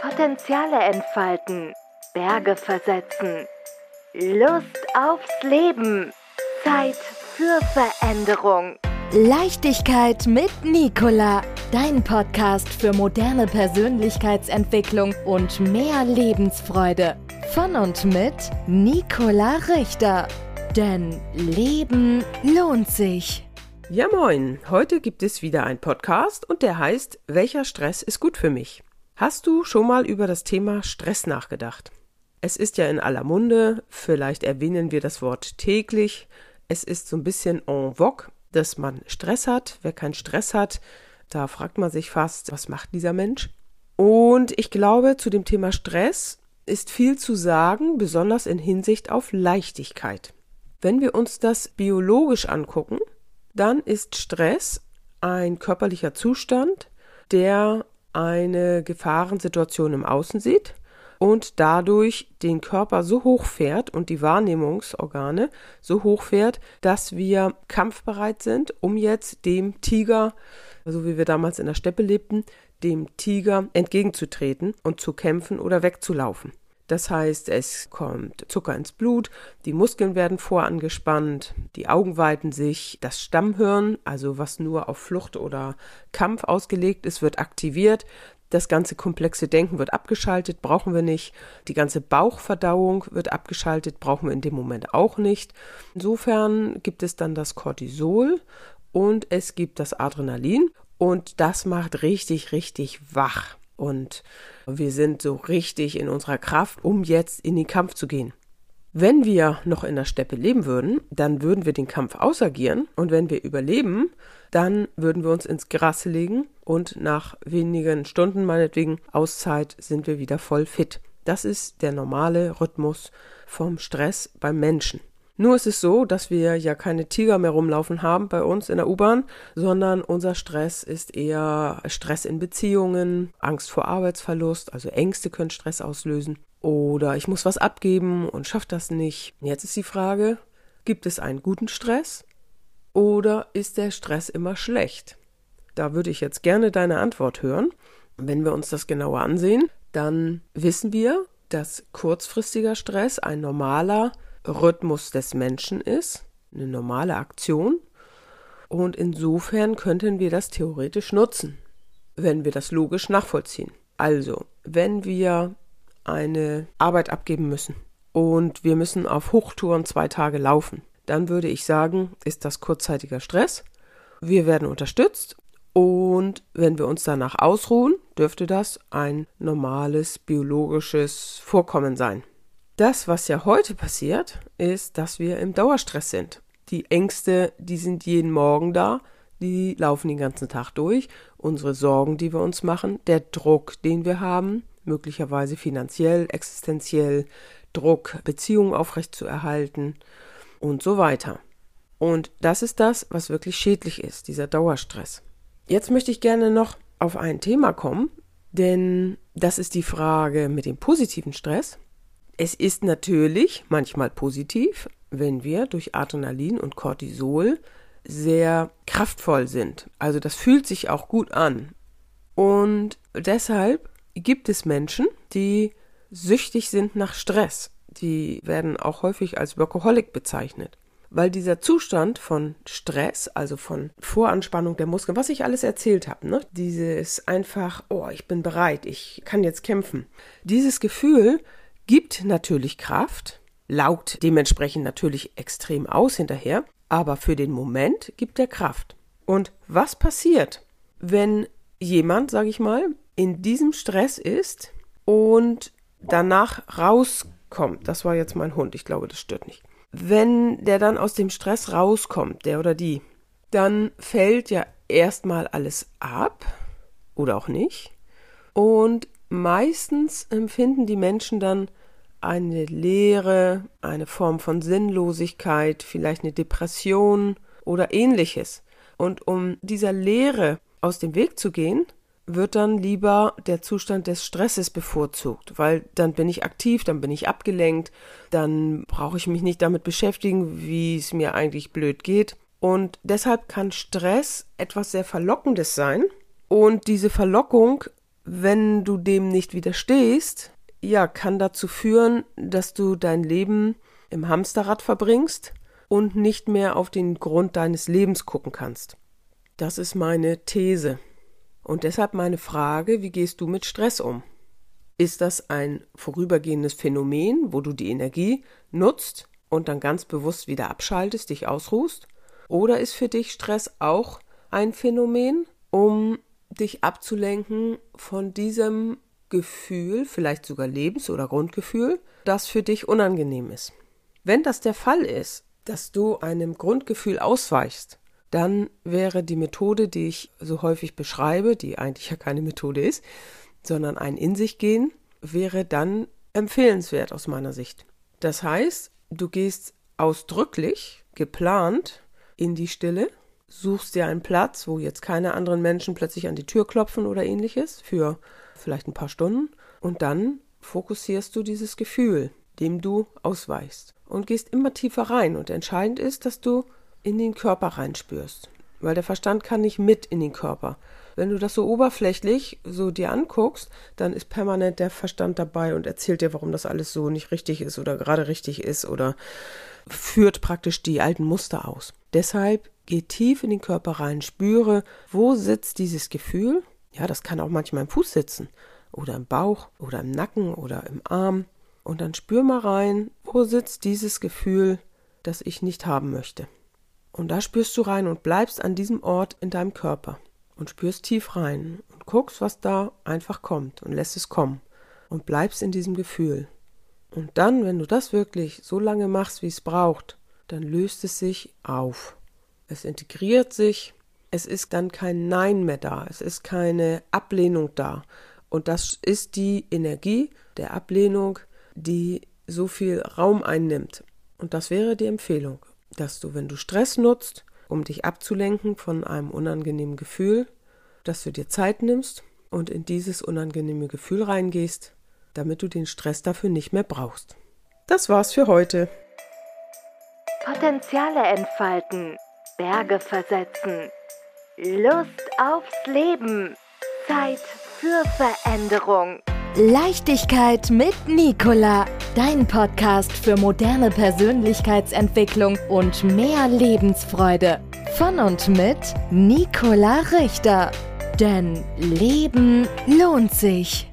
Potenziale entfalten, Berge versetzen, Lust aufs Leben, Zeit für Veränderung. Leichtigkeit mit Nicola, dein Podcast für moderne Persönlichkeitsentwicklung und mehr Lebensfreude. Von und mit Nicola Richter. Denn Leben lohnt sich. Ja moin, heute gibt es wieder einen Podcast und der heißt Welcher Stress ist gut für mich? Hast du schon mal über das Thema Stress nachgedacht? Es ist ja in aller Munde, vielleicht erwähnen wir das Wort täglich. Es ist so ein bisschen en vogue, dass man Stress hat. Wer keinen Stress hat, da fragt man sich fast, was macht dieser Mensch? Und ich glaube, zu dem Thema Stress ist viel zu sagen, besonders in Hinsicht auf Leichtigkeit. Wenn wir uns das biologisch angucken, dann ist Stress ein körperlicher Zustand, der eine Gefahrensituation im Außen sieht und dadurch den Körper so hoch fährt und die Wahrnehmungsorgane so hoch fährt, dass wir kampfbereit sind, um jetzt dem Tiger, so wie wir damals in der Steppe lebten, dem Tiger entgegenzutreten und zu kämpfen oder wegzulaufen. Das heißt, es kommt Zucker ins Blut, die Muskeln werden vorangespannt, die Augen weiten sich, das Stammhirn, also was nur auf Flucht oder Kampf ausgelegt ist, wird aktiviert. Das ganze komplexe Denken wird abgeschaltet, brauchen wir nicht. Die ganze Bauchverdauung wird abgeschaltet, brauchen wir in dem Moment auch nicht. Insofern gibt es dann das Cortisol und es gibt das Adrenalin und das macht richtig, richtig wach und wir sind so richtig in unserer Kraft, um jetzt in den Kampf zu gehen. Wenn wir noch in der Steppe leben würden, dann würden wir den Kampf ausagieren und wenn wir überleben, dann würden wir uns ins Gras legen und nach wenigen Stunden meinetwegen Auszeit sind wir wieder voll fit. Das ist der normale Rhythmus vom Stress beim Menschen. Nur ist es so, dass wir ja keine Tiger mehr rumlaufen haben bei uns in der U-Bahn, sondern unser Stress ist eher Stress in Beziehungen, Angst vor Arbeitsverlust, also Ängste können Stress auslösen. Oder ich muss was abgeben und schaffe das nicht. Jetzt ist die Frage, gibt es einen guten Stress oder ist der Stress immer schlecht? Da würde ich jetzt gerne deine Antwort hören. Wenn wir uns das genauer ansehen, dann wissen wir, dass kurzfristiger Stress ein normaler Rhythmus des Menschen ist, eine normale Aktion. Und insofern könnten wir das theoretisch nutzen, wenn wir das logisch nachvollziehen. Also, wenn wir eine Arbeit abgeben müssen und wir müssen auf Hochtouren zwei Tage laufen, dann würde ich sagen, ist das kurzzeitiger Stress. Wir werden unterstützt und wenn wir uns danach ausruhen, dürfte das ein normales biologisches Vorkommen sein. Das, was ja heute passiert, ist, dass wir im Dauerstress sind. Die Ängste, die sind jeden Morgen da, die laufen den ganzen Tag durch. Unsere Sorgen, die wir uns machen, der Druck, den wir haben, möglicherweise finanziell, existenziell, Druck, Beziehungen aufrechtzuerhalten und so weiter. Und das ist das, was wirklich schädlich ist, dieser Dauerstress. Jetzt möchte ich gerne noch auf ein Thema kommen, denn das ist die Frage mit dem positiven Stress. Es ist natürlich manchmal positiv, wenn wir durch Adrenalin und Cortisol sehr kraftvoll sind. Also das fühlt sich auch gut an. Und deshalb gibt es Menschen, die süchtig sind nach Stress. Die werden auch häufig als Workaholic bezeichnet. Weil dieser Zustand von Stress, also von Voranspannung der Muskeln, was ich alles erzählt habe, ne? dieses einfach, oh, ich bin bereit, ich kann jetzt kämpfen. Dieses Gefühl gibt natürlich Kraft, laugt dementsprechend natürlich extrem aus hinterher, aber für den Moment gibt er Kraft. Und was passiert, wenn jemand, sage ich mal, in diesem Stress ist und danach rauskommt? Das war jetzt mein Hund, ich glaube, das stört nicht. Wenn der dann aus dem Stress rauskommt, der oder die, dann fällt ja erstmal alles ab oder auch nicht. Und meistens empfinden die Menschen dann eine Leere, eine Form von Sinnlosigkeit, vielleicht eine Depression oder ähnliches. Und um dieser Leere aus dem Weg zu gehen, wird dann lieber der Zustand des Stresses bevorzugt, weil dann bin ich aktiv, dann bin ich abgelenkt, dann brauche ich mich nicht damit beschäftigen, wie es mir eigentlich blöd geht. Und deshalb kann Stress etwas sehr Verlockendes sein. Und diese Verlockung wenn du dem nicht widerstehst, ja, kann dazu führen, dass du dein Leben im Hamsterrad verbringst und nicht mehr auf den Grund deines Lebens gucken kannst. Das ist meine These. Und deshalb meine Frage, wie gehst du mit Stress um? Ist das ein vorübergehendes Phänomen, wo du die Energie nutzt und dann ganz bewusst wieder abschaltest, dich ausruhst? Oder ist für dich Stress auch ein Phänomen, um dich abzulenken von diesem Gefühl, vielleicht sogar Lebens- oder Grundgefühl, das für dich unangenehm ist? Wenn das der Fall ist, dass du einem Grundgefühl ausweichst, dann wäre die Methode, die ich so häufig beschreibe, die eigentlich ja keine Methode ist, sondern ein In sich gehen, wäre dann empfehlenswert aus meiner Sicht. Das heißt, du gehst ausdrücklich, geplant in die Stille, suchst dir einen Platz, wo jetzt keine anderen Menschen plötzlich an die Tür klopfen oder ähnliches, für vielleicht ein paar Stunden, und dann fokussierst du dieses Gefühl, dem du ausweichst, und gehst immer tiefer rein. Und entscheidend ist, dass du in den Körper reinspürst, weil der Verstand kann nicht mit in den Körper. Wenn du das so oberflächlich so dir anguckst, dann ist permanent der Verstand dabei und erzählt dir, warum das alles so nicht richtig ist oder gerade richtig ist oder führt praktisch die alten Muster aus. Deshalb geh tief in den Körper rein, spüre, wo sitzt dieses Gefühl. Ja, das kann auch manchmal im Fuß sitzen oder im Bauch oder im Nacken oder im Arm. Und dann spür mal rein, wo sitzt dieses Gefühl, das ich nicht haben möchte. Und da spürst du rein und bleibst an diesem Ort in deinem Körper und spürst tief rein und guckst, was da einfach kommt und lässt es kommen und bleibst in diesem Gefühl. Und dann, wenn du das wirklich so lange machst, wie es braucht, dann löst es sich auf. Es integriert sich, es ist dann kein Nein mehr da, es ist keine Ablehnung da. Und das ist die Energie der Ablehnung, die so viel Raum einnimmt. Und das wäre die Empfehlung dass du, wenn du Stress nutzt, um dich abzulenken von einem unangenehmen Gefühl, dass du dir Zeit nimmst und in dieses unangenehme Gefühl reingehst, damit du den Stress dafür nicht mehr brauchst. Das war's für heute. Potenziale entfalten, Berge versetzen, Lust aufs Leben, Zeit für Veränderung. Leichtigkeit mit Nicola, dein Podcast für moderne Persönlichkeitsentwicklung und mehr Lebensfreude. Von und mit Nicola Richter. Denn Leben lohnt sich.